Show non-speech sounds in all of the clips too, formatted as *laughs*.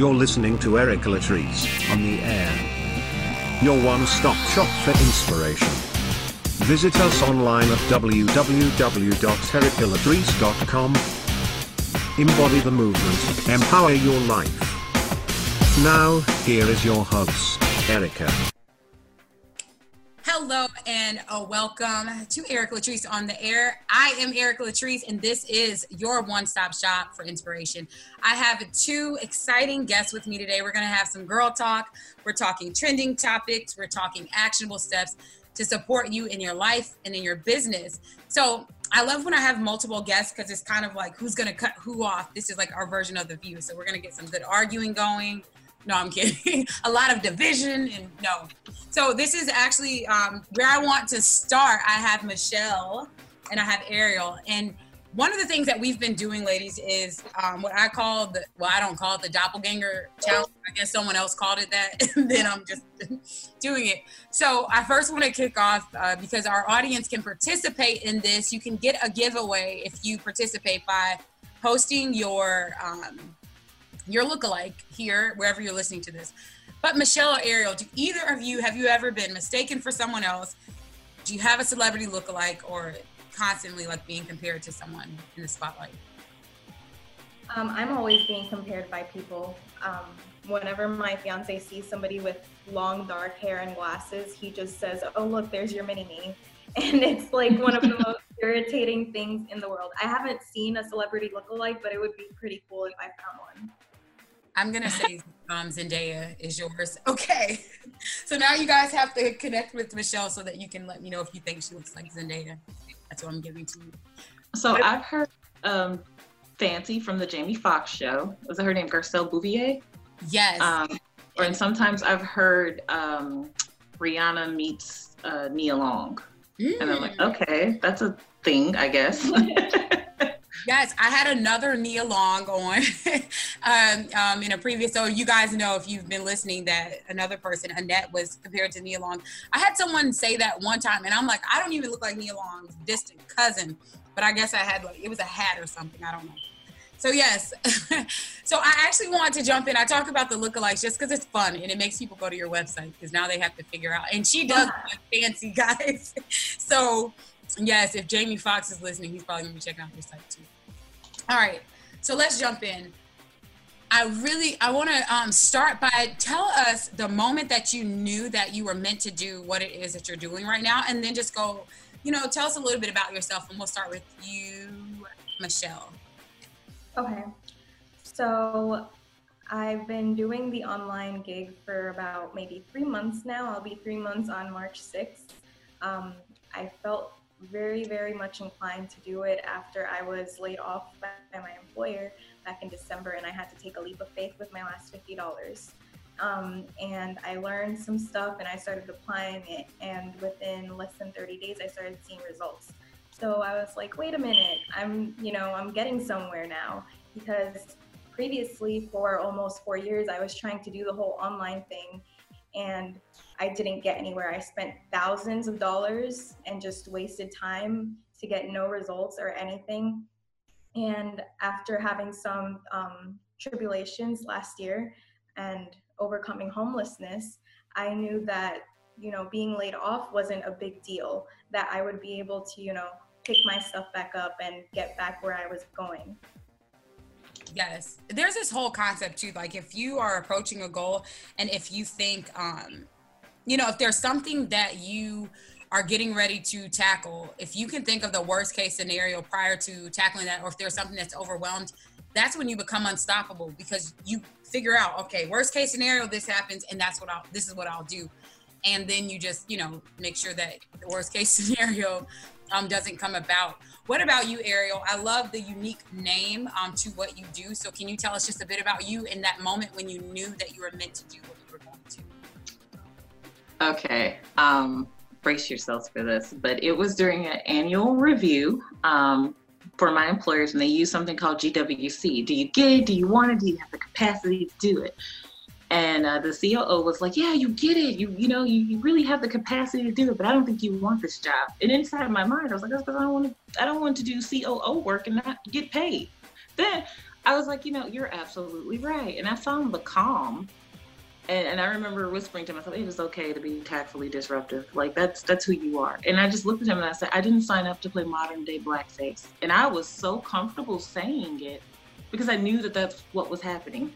You're listening to Erica Latrice on the air. Your one-stop shop for inspiration. Visit us online at www.ericalatrice.com. Embody the movement, empower your life. Now, here is your host, Erica. Hello and uh, welcome to Erica Latrice on the air. I am Erica Latrice, and this is your one stop shop for inspiration. I have two exciting guests with me today. We're going to have some girl talk. We're talking trending topics, we're talking actionable steps to support you in your life and in your business. So, I love when I have multiple guests because it's kind of like who's going to cut who off. This is like our version of the view. So, we're going to get some good arguing going no, I'm kidding. *laughs* a lot of division and no. So this is actually um, where I want to start. I have Michelle and I have Ariel. And one of the things that we've been doing, ladies, is um, what I call the well, I don't call it the doppelganger challenge. I guess someone else called it that. *laughs* and then I'm just *laughs* doing it. So I first want to kick off uh, because our audience can participate in this. You can get a giveaway if you participate by posting your um, your lookalike here, wherever you're listening to this. But Michelle or Ariel, do either of you have you ever been mistaken for someone else? Do you have a celebrity lookalike or constantly like being compared to someone in the spotlight? Um, I'm always being compared by people. Um, whenever my fiance sees somebody with long dark hair and glasses, he just says, "Oh, look, there's your mini me," *laughs* and it's like one of the *laughs* most irritating things in the world. I haven't seen a celebrity lookalike, but it would be pretty cool if I found one. I'm gonna say um, Zendaya is yours. Okay. *laughs* So now you guys have to connect with Michelle so that you can let me know if you think she looks like Zendaya. That's what I'm giving to you. So I've heard um, Fancy from the Jamie Foxx show. Was it her name Garcelle Beauvais? Yes. Um, or and sometimes I've heard um, Rihanna meets uh, Nia Long. Mm. And I'm like, mm. okay, that's a thing, I guess. *laughs* Yes, I had another Nia Long on *laughs* um, um, in a previous. So you guys know if you've been listening that another person, Annette, was compared to Nia Long. I had someone say that one time, and I'm like, I don't even look like Nia Long's distant cousin, but I guess I had like it was a hat or something. I don't know. So yes, *laughs* so I actually want to jump in. I talk about the lookalikes just because it's fun and it makes people go to your website because now they have to figure out. And she does fancy *laughs* guys. so yes, if Jamie Foxx is listening, he's probably gonna be checking out your site too. All right, so let's jump in. I really I want to um, start by tell us the moment that you knew that you were meant to do what it is that you're doing right now, and then just go, you know, tell us a little bit about yourself, and we'll start with you, Michelle. Okay, so I've been doing the online gig for about maybe three months now. I'll be three months on March 6th. Um, I felt very, very much inclined to do it after I was laid off by my employer back in December and I had to take a leap of faith with my last $50. Um, and I learned some stuff and I started applying it. And within less than 30 days, I started seeing results. So I was like, wait a minute, I'm, you know, I'm getting somewhere now because previously for almost four years, I was trying to do the whole online thing and I didn't get anywhere. I spent thousands of dollars and just wasted time to get no results or anything. And after having some um, tribulations last year and overcoming homelessness, I knew that, you know, being laid off wasn't a big deal, that I would be able to, you know, pick my stuff back up and get back where I was going. Yes. There's this whole concept too. Like if you are approaching a goal and if you think, um, you know, if there's something that you are getting ready to tackle, if you can think of the worst case scenario prior to tackling that, or if there's something that's overwhelmed, that's when you become unstoppable because you figure out, okay, worst case scenario, this happens, and that's what I'll, this is what I'll do. And then you just, you know, make sure that the worst case *laughs* scenario um, doesn't come about. What about you, Ariel? I love the unique name um, to what you do. So, can you tell us just a bit about you in that moment when you knew that you were meant to do what you were going to? Okay. Um, brace yourselves for this, but it was during an annual review um, for my employers, and they use something called GWC. Do you get it? Do you want it? Do you have the capacity to do it? And uh, the COO was like, "Yeah, you get it. You you know you, you really have the capacity to do it, but I don't think you want this job." And inside my mind, I was like, "That's because I don't want to. I don't want to do COO work and not get paid." Then I was like, you know, you're absolutely right. And I found the calm. And, and I remember whispering to myself, it is okay to be tactfully disruptive. Like that's that's who you are. And I just looked at him and I said, I didn't sign up to play modern day blackface. And I was so comfortable saying it because I knew that that's what was happening.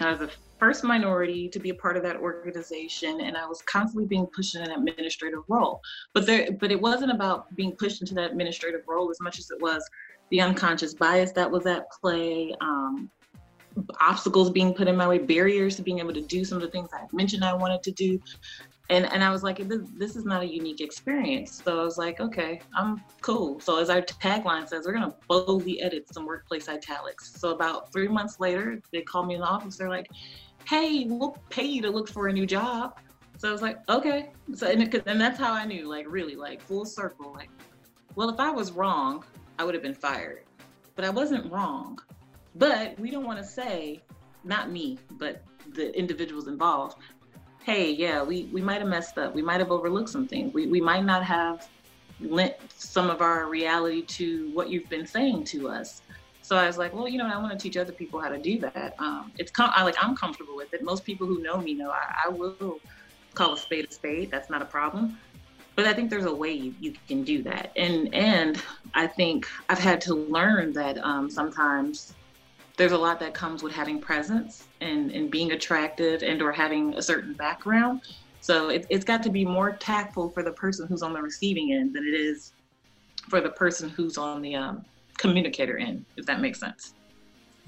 I was the first minority to be a part of that organization, and I was constantly being pushed in an administrative role. But there, but it wasn't about being pushed into that administrative role as much as it was the unconscious bias that was at play, um, obstacles being put in my way, barriers to being able to do some of the things I mentioned I wanted to do. And, and I was like, this, this is not a unique experience. So I was like, okay, I'm cool. So as our tagline says, we're gonna boldly edit some workplace italics. So about three months later, they called me in the office. They're like, hey, we'll pay you to look for a new job. So I was like, okay. So and, and that's how I knew, like really, like full circle, like, well, if I was wrong, I would have been fired. But I wasn't wrong. But we don't want to say, not me, but the individuals involved, hey, yeah, we, we might have messed up. We might have overlooked something. We, we might not have lent some of our reality to what you've been saying to us. So I was like, well, you know, I want to teach other people how to do that. Um, it's com- I like I'm comfortable with it. Most people who know me know I, I will call a spade a spade. That's not a problem but I think there's a way you, you can do that. And and I think I've had to learn that um, sometimes there's a lot that comes with having presence and, and being attractive and or having a certain background. So it, it's got to be more tactful for the person who's on the receiving end than it is for the person who's on the um, communicator in, if that makes sense.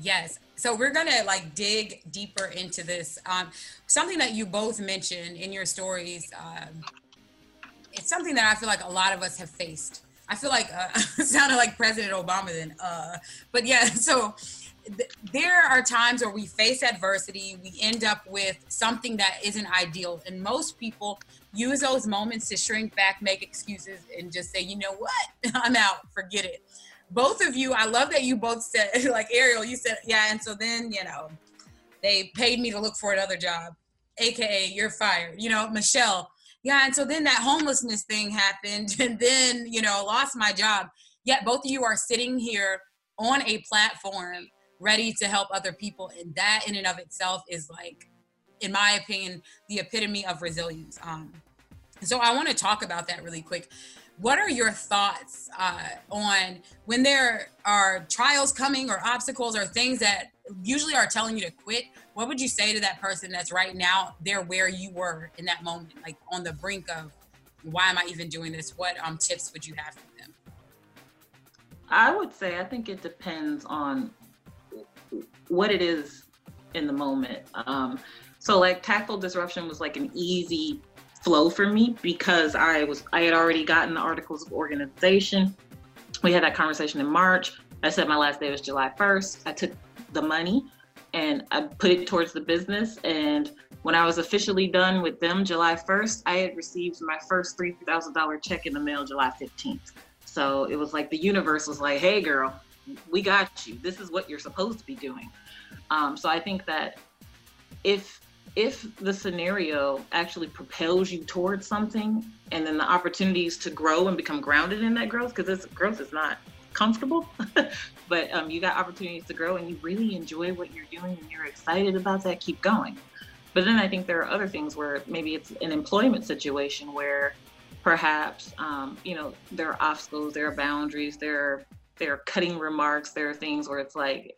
Yes. So we're gonna like dig deeper into this. Um, something that you both mentioned in your stories um, it's something that I feel like a lot of us have faced. I feel like uh, *laughs* sounded like President Obama then, uh, but yeah. *laughs* So th- there are times where we face adversity, we end up with something that isn't ideal, and most people use those moments to shrink back, make excuses, and just say, you know what, *laughs* I'm out, forget it. Both of you, I love that you both said, *laughs* like Ariel, you said, yeah, and so then you know, they paid me to look for another job, aka you're fired. You know, Michelle. Yeah and so then that homelessness thing happened *laughs* and then you know lost my job. Yet both of you are sitting here on a platform ready to help other people and that in and of itself is like in my opinion the epitome of resilience. Um, so i want to talk about that really quick what are your thoughts uh, on when there are trials coming or obstacles or things that usually are telling you to quit? What would you say to that person that's right now there where you were in that moment like on the brink of why am i even doing this? What um tips would you have for them? I would say i think it depends on what it is in the moment. Um so like tactful disruption was like an easy flow for me because I was I had already gotten the articles of organization. We had that conversation in March. I said my last day was July 1st. I took the money and I put it towards the business. And when I was officially done with them July 1st, I had received my first $3,000 check in the mail July 15th. So it was like the universe was like, hey, girl, we got you. This is what you're supposed to be doing. Um, so I think that if if the scenario actually propels you towards something and then the opportunities to grow and become grounded in that growth because this growth is not comfortable *laughs* but um, you got opportunities to grow and you really enjoy what you're doing and you're excited about that keep going. But then i think there are other things where maybe it's an employment situation where perhaps um, you know there are obstacles there are boundaries there are there are cutting remarks there are things where it's like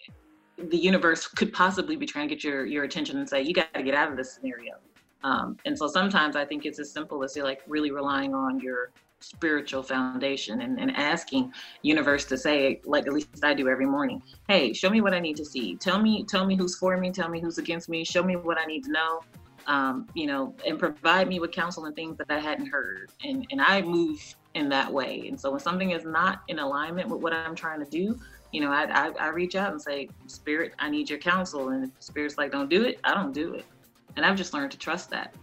the universe could possibly be trying to get your your attention and say you got to get out of this scenario. Um, and so sometimes i think it's as simple as you like really relying on your spiritual foundation and, and asking universe to say like at least i do every morning hey show me what i need to see. Tell me tell me who's for me. Tell me who's against me. Show me what i need to know. Um, you know and provide me with counsel and things that i hadn't heard. And and i move in that way. And so when something is not in alignment with what i'm trying to do you know, I, I, I reach out and say, Spirit, I need your counsel. And if Spirit's like, don't do it, I don't do it. And I've just learned to trust that.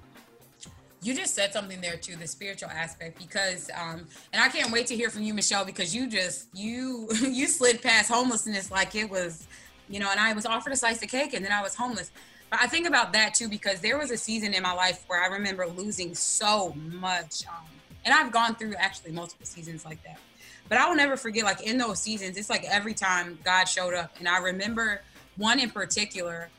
You just said something there too, the spiritual aspect, because um, and I can't wait to hear from you, Michelle, because you just you *laughs* you slid past homelessness like it was, you know, and I was offered a slice of cake and then I was homeless. But I think about that too because there was a season in my life where I remember losing so much, um, and I've gone through actually multiple seasons like that But I will never forget, like in those seasons, it's like every time God showed up. And I remember one in particular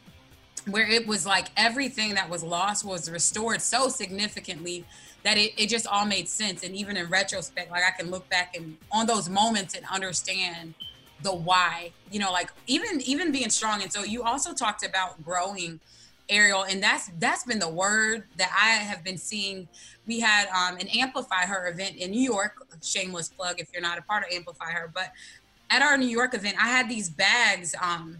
where it was like everything that was lost was restored so significantly that it, it just all made sense. And even in retrospect, like I can look back and on those moments and understand the why, you know, like even even being strong. And so you also talked about growing Ariel, and that's that's been the word that I have been seeing. We had um, an Amplify Her event in New York. Shameless plug if you're not a part of Amplify Her, but at our New York event, I had these bags um,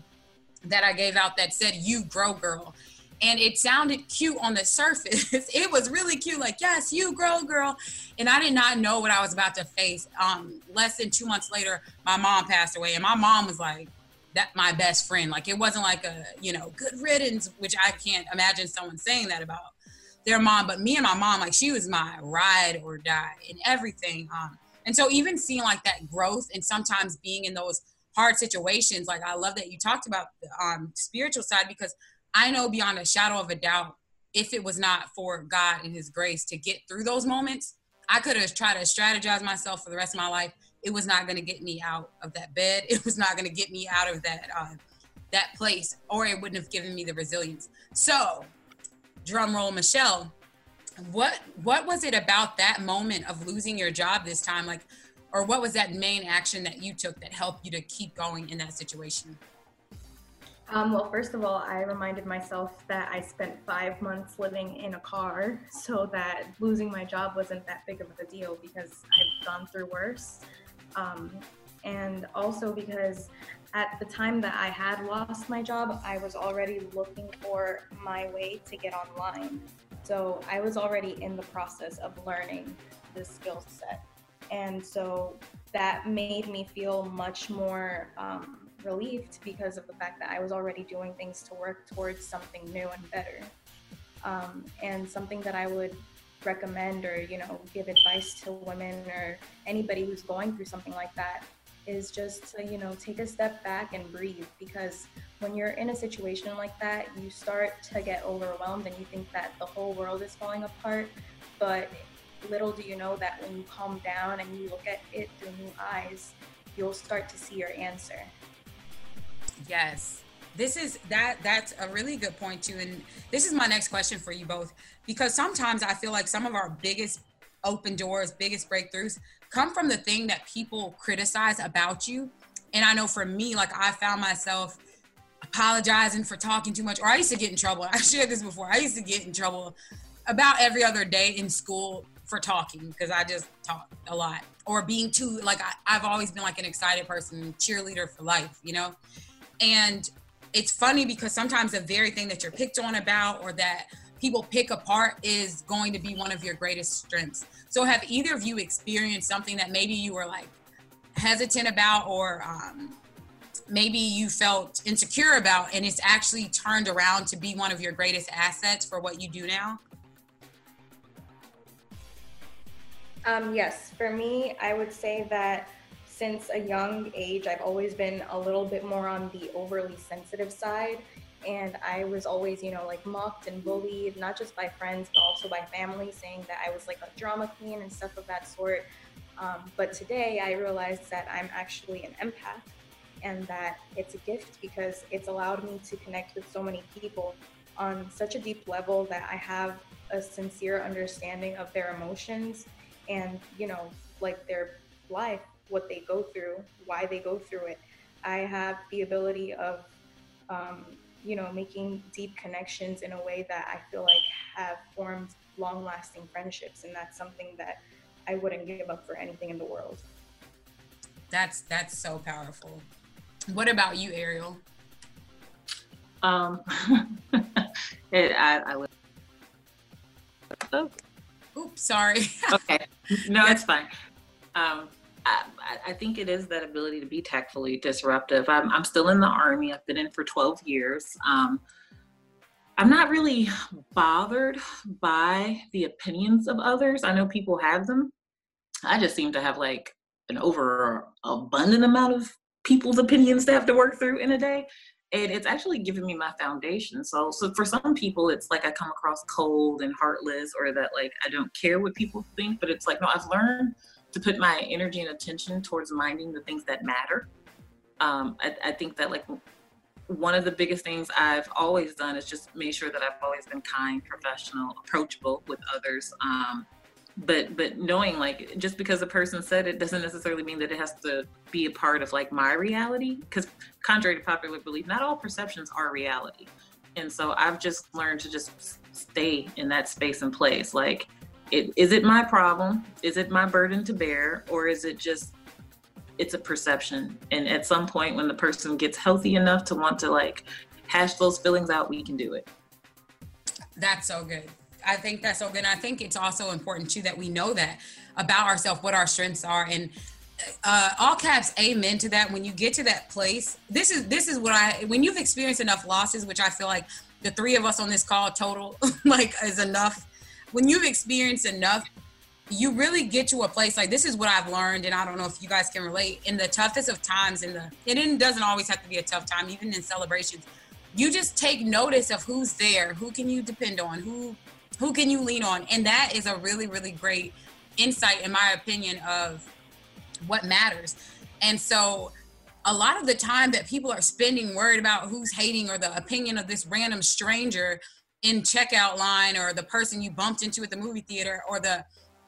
that I gave out that said "You Grow Girl," and it sounded cute on the surface. *laughs* it was really cute, like "Yes, you grow, girl," and I did not know what I was about to face. Um, less than two months later, my mom passed away, and my mom was like that my best friend. Like it wasn't like a, you know, good riddance, which I can't imagine someone saying that about their mom. But me and my mom, like she was my ride or die in everything. Um, and so even seeing like that growth and sometimes being in those hard situations, like I love that you talked about the um, spiritual side because I know beyond a shadow of a doubt, if it was not for God and His grace to get through those moments, I could have tried to strategize myself for the rest of my life it was not going to get me out of that bed. *laughs* It was not going to get me out of that uh, that place, or it wouldn't have given me the resilience. So, drum roll, Michelle. What what was it about that moment of losing your job this time, like, or what was that main action that you took that helped you to keep going in that situation? Um, well, first of all, I reminded myself that I spent five months living in a car, so that losing my job wasn't that big of a deal because I've gone through worse. Um, and also because at the time that I had lost my job, I was already looking for my way to get online. So I was already in the process of learning the skill set. And so that made me feel much more um, relieved because of the fact that I was already doing things to work towards something new and better. Um, and something that I would recommend or you know give advice to women or anybody who's going through something like that is just to you know take a step back and breathe. Because when you're in a situation like that you start to get overwhelmed and you think that the whole world is falling apart. But little do you know that when you calm down and you look at it through new eyes you'll start to see your answer. Yes this is that that's a really good point too and this is my next question for you both because sometimes i feel like some of our biggest open doors biggest breakthroughs come from the thing that people criticize about you and i know for me like i found myself apologizing for talking too much or i used to get in trouble *laughs* i shared this before i used to get in trouble about every other day in school for talking because i just talk a lot or being too like I, i've always been like an excited person cheerleader for life you know? And it's funny because sometimes the very thing that you're picked on about or that people pick apart is going to be one of your greatest strengths. So, have either of you experienced something that maybe you were like hesitant about or um, maybe you felt insecure about and it's actually turned around to be one of your greatest assets for what you do now? Um, yes, for me, I would say that since a young age, I've always been a little bit more on the overly sensitive side. And I was always, you know, like mocked and bullied, not just by friends, but also by family, saying that I was like a drama queen and stuff of that sort. Um, but today I realized that I'm actually an empath and that it's a gift because it's allowed me to connect with so many people on such a deep level that I have a sincere understanding of their emotions and, you know, like their life what they go through, why they go through it. I have the ability of, um, you know, making deep connections in a way that I feel like have formed long lasting friendships. And that's something that I wouldn't give up for anything in the world. That's, that's so powerful. What about you, Ariel? Um, *laughs* it, I, I would. Oh. Oops, sorry. okay. No, it's fine. Um, I, think it is that ability to be tactfully disruptive. I'm, I'm still in the army. I've been in for 12 years. Um, I'm not really bothered by the opinions of others. I know people have them. I just seem to have like an over abundant amount of people's opinions to have to work through in a day. And it's actually given me my foundation. So, so for some people, it's like I come across cold and heartless, or that like I don't care what people think. But it's like no, I've learned to put my energy and attention towards minding the things that matter. Um, I, I think that like one of the biggest things I've always done is just make sure that I've always been kind, professional, approachable with others. Um, but but knowing like just because a person said it doesn't necessarily mean that it has to be a part of like my reality. Because contrary to popular belief, not all perceptions are reality. And so I've just learned to just stay in that space and place. Like, it, is it my problem? Is it my burden to bear? Or is it just it's a perception. And at some point, when the person gets healthy enough to want to like hash those feelings out, we can do it. That's so good. I think that's so good. And I think it's also important too that we know that about ourselves, what our strengths are, and uh, all caps, amen to that. When you get to that place, this is this is what I. When you've experienced enough losses, which I feel like the three of us on this call total *laughs* like is enough. When you've experienced enough you really get to a place like this is what I've learned, and I don't know if you guys can relate. In the toughest of times, in the it doesn't always have to be a tough time, even in celebrations. You just take notice of who's there, who can you depend on, who who can you lean on, and that is a really really great insight, in my opinion, of what matters. And so, a lot of the time that people are spending worried about who's hating or the opinion of this random stranger in checkout line or the person you bumped into at the movie theater or the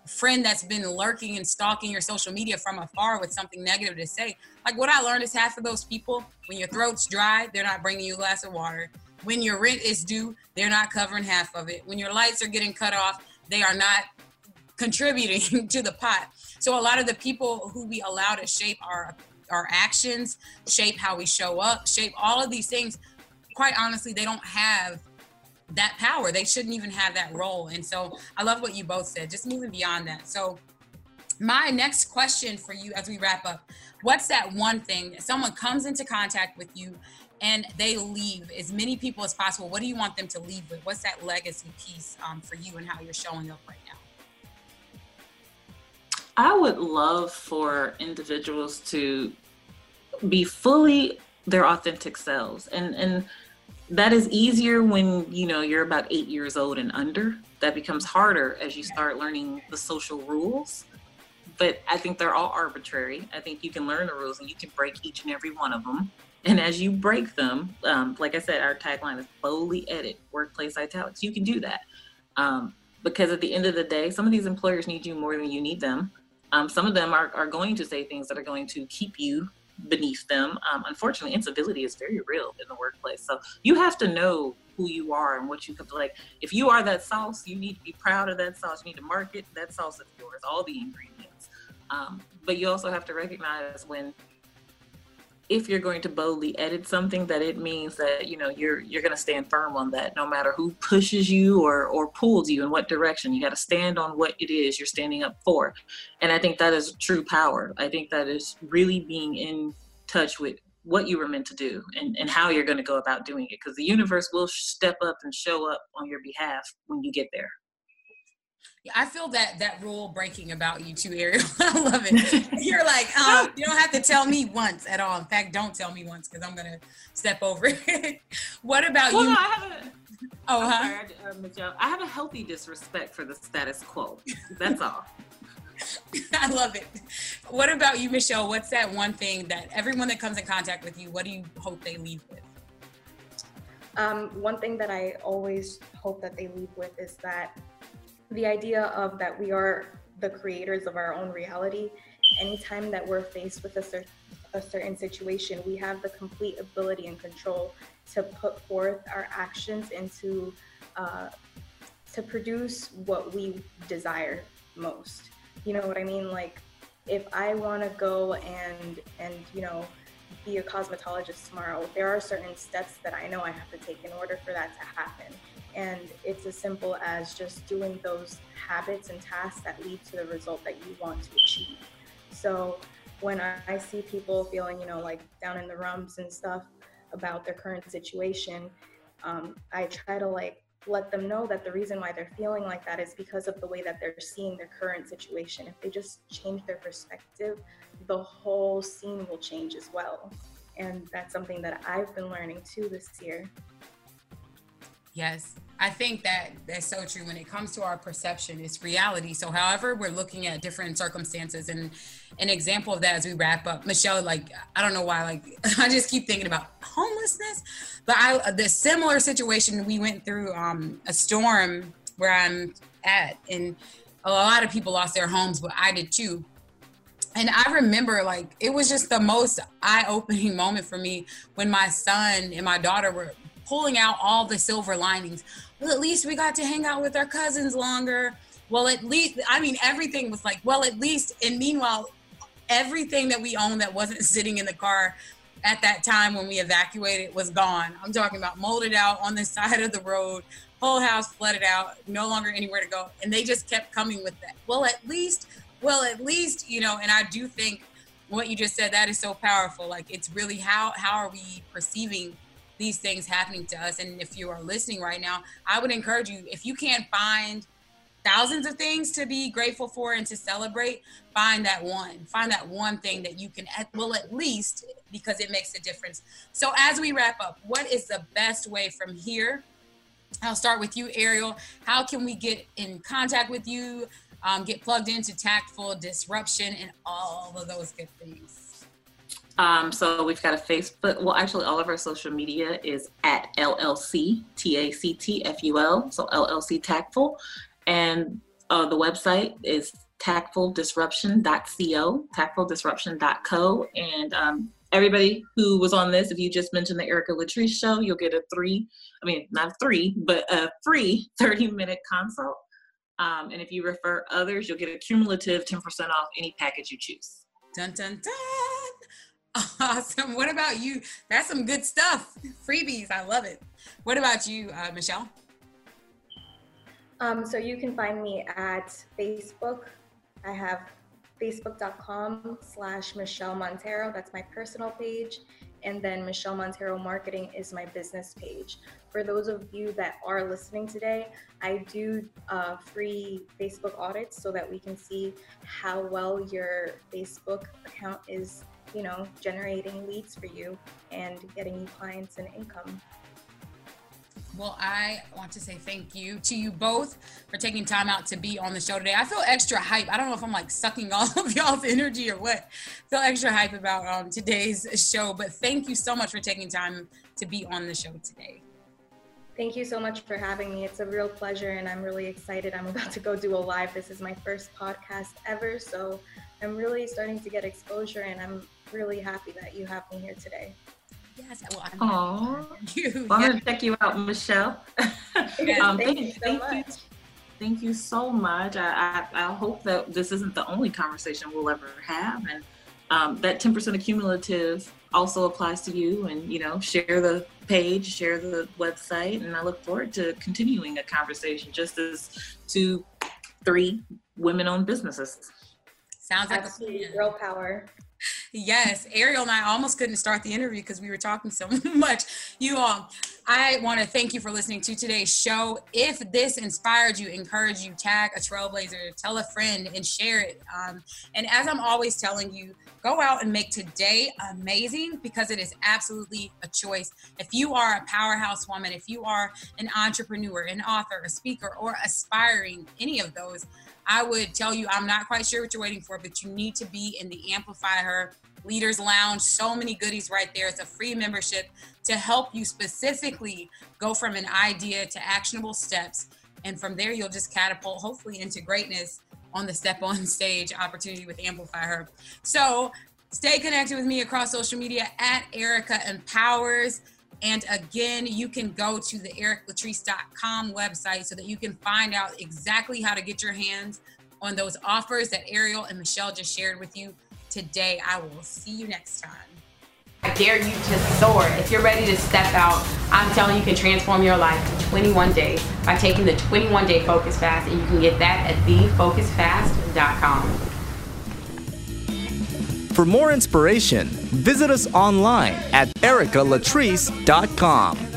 friend that's been lurking and stalking your social media from afar with something negative to say. Like what I learned is half of those people, when your throat's dry, they're not bringing you a glass of water. When your rent is due, they're not covering half of it. When your lights are getting cut off, they are not contributing *laughs* to the pot. So a lot of the people who we allow to shape our our actions, shape how we show up, shape all of these things, quite honestly, they don't have that power. They shouldn't even have that role. And so I love what you both said, just moving beyond that. So my next question for you as we wrap up, what's that one thing someone comes into contact with you and they leave as many people as possible what do you want them to leave with what's that legacy piece um, for you and how you're showing up right now i would love for individuals to be fully their authentic selves and and that is easier when you know you're about eight years old and under. That becomes harder as you start learning the social rules. But i think they're all arbitrary. I think you can learn the rules and you can break each and every one of them and as you break them um, like i said our tagline is boldly edit workplace italics. You can do that. Um, because at the end of the day some of these employers need you more than you need them. Um, some of them are, are going to say things that are going to keep you beneath them. Um, unfortunately, incivility is very real in the workplace. So you have to know who you are and what you can like. If you are that sauce, you need to be proud of that sauce. You need to market that sauce of yours, all the ingredients. Um, but you also have to recognize when if you're going to boldly edit something that it means that you know you're you're going to stand firm on that no matter who pushes you or or pulls you in what direction. You got to stand on what it is you're standing up for. And i think that is true power. I think that is really being in touch with what you were meant to do and, and how you're going to go about doing it because the universe will step up and show up on your behalf when you get there I feel that that rule breaking about you too, Ariel. *laughs* I love it. You're like, *laughs* um, you don't have to tell me once at all. In fact, don't tell me once because I'm gonna step over it. *laughs* what about well, you? No, I have a, oh, huh? sorry, uh, I have a healthy disrespect for the status quo. That's all. I love it. What about you, Michelle? What's that one thing that everyone that comes in contact with you, what do you hope they leave with? Um, one thing that I always hope that they leave with is that the idea of that we are the creators of our own reality. Anytime that we're faced with a, cer- a certain situation we have the complete ability and control to put forth our actions into uh, to produce what we desire most. You know what i mean? Like if i want to go and and you know be a cosmetologist tomorrow there are certain steps that i know i have to take in order for that to happen and it's as simple as just doing those habits and tasks that lead to the result that you want to achieve. So when I, see people feeling, you know, like down in the rumps and stuff about their current situation, um, I try to like let them know that the reason why they're feeling like that is because of the way that they're seeing their current situation. If they just change their perspective, the whole scene will change as well. And that's something that I've been learning too this year. Yes, I think that that's so true. When it comes to our perception, it's reality. So, however, we're looking at different circumstances, and an example of that as we wrap up, Michelle, like I don't know why, like *laughs* I just keep thinking about homelessness, but I the similar situation we went through um, a storm where I'm at, and a lot of people lost their homes, but I did too. And I remember like it was just the most eye-opening *laughs* moment for me when my son and my daughter were pulling out all the silver linings. Well, at least we got to hang out with our cousins longer. Well, at least I mean everything was like, well, at least and meanwhile, everything that we owned that wasn't *laughs* sitting in the car at that time when we evacuated was gone. I'm talking about molded out on the *laughs* side of the road, whole house flooded out, no longer anywhere to go. And they just kept coming with that. Well, at least, well, at least, you know, and I do think what you just said, that is so powerful. Like it's really how how are we perceiving these things happening to us? And if you are listening right now, I would encourage you, if you can't find thousands of things to be grateful for and to celebrate, find that one. Find that one thing that you can, well, at least because it makes a difference. So, as we wrap up, what is the best way from here I'll start with you, Ariel. How can we get in contact with you, um, get plugged into Tactful Disruption, and all of those good things? Um, so we've got a Facebook. Well, actually, all of our social media is at LLC T A C T F U L. So LLC Tactful, and uh, the website is tactfuldisruption.co, tactfuldisruption.co, and um, everybody who was on this, if you just mentioned the Erica Latrice show, you'll get a three, I mean, not three, but a free *laughs* 30 minute consult. Um, and if you refer others, you'll get a cumulative 10% off any package you choose. Dun, dun, dun. *laughs* Awesome. What about you? That's some good stuff. Freebies. I love it. What about you, uh, Michelle? Um, so you can find me at Facebook. I have facebook.com slash Michelle Montero. That's my personal page. And then Michelle Montero Marketing is my business page. For those of you that are listening today, I do uh, free Facebook audits so that we can see how well your Facebook account is, you know, generating leads for you and getting you clients and income. Well, I want to say thank you to you both for taking time out to be on the show today. I feel extra hype. I don't know if I'm like sucking *laughs* all of y'all's energy or what. I feel extra hype about um, today's show, but thank you so much for taking time to be on the show today. Thank you so much for having me. It's a real pleasure, and I'm really excited. I'm about to go do a live. This is my first podcast ever, so I'm really starting to get exposure, and I'm really happy that you have me here today. Yes. Well, I'm Aww. You. Well, I'm gonna check you out, Michelle. Yes, *laughs* um, thank, thank, you so thank much. You, thank you so much. I, I, I, hope that this isn't the only conversation we'll ever have, and um, that 10% accumulative also applies to you. And you know, share the page, share the website, and I look forward to continuing a conversation just as two, three women-owned businesses. Sounds like Absolutely. a real power. Yes, Ariel and I almost couldn't start the interview because we were talking so *laughs* much. You all, I want to thank you for listening to today's show. If this inspired you, encouraged you, tag a trailblazer, tell a friend, and share it. Um, and as I'm always telling you, go out and make today amazing because it is absolutely a choice. If you are a powerhouse woman, if you are an entrepreneur, an author, a speaker, or aspiring any of those, I would tell you I'm not quite sure what you're waiting for, but you need to be in the Amplify Her Leaders Lounge. So many goodies right there. It's a free membership to help you specifically go from an idea to actionable steps. And from there, you'll just catapult, hopefully, into greatness on the Step On *laughs* Stage opportunity with Amplify Her. So stay connected with me across social media at Erica Empowers. And again, you can go to the ericalatrice.com website so that you can find out exactly how to get your hands on those offers that Ariel and Michelle just shared with you today. I will see you next time. I dare you to soar. If you're ready to step out, I'm telling you, you can transform your life in 21 days by taking the 21 day Focus Fast, and you can get that at thefocusfast.com. For more inspiration, visit us online at ericalatrice.com.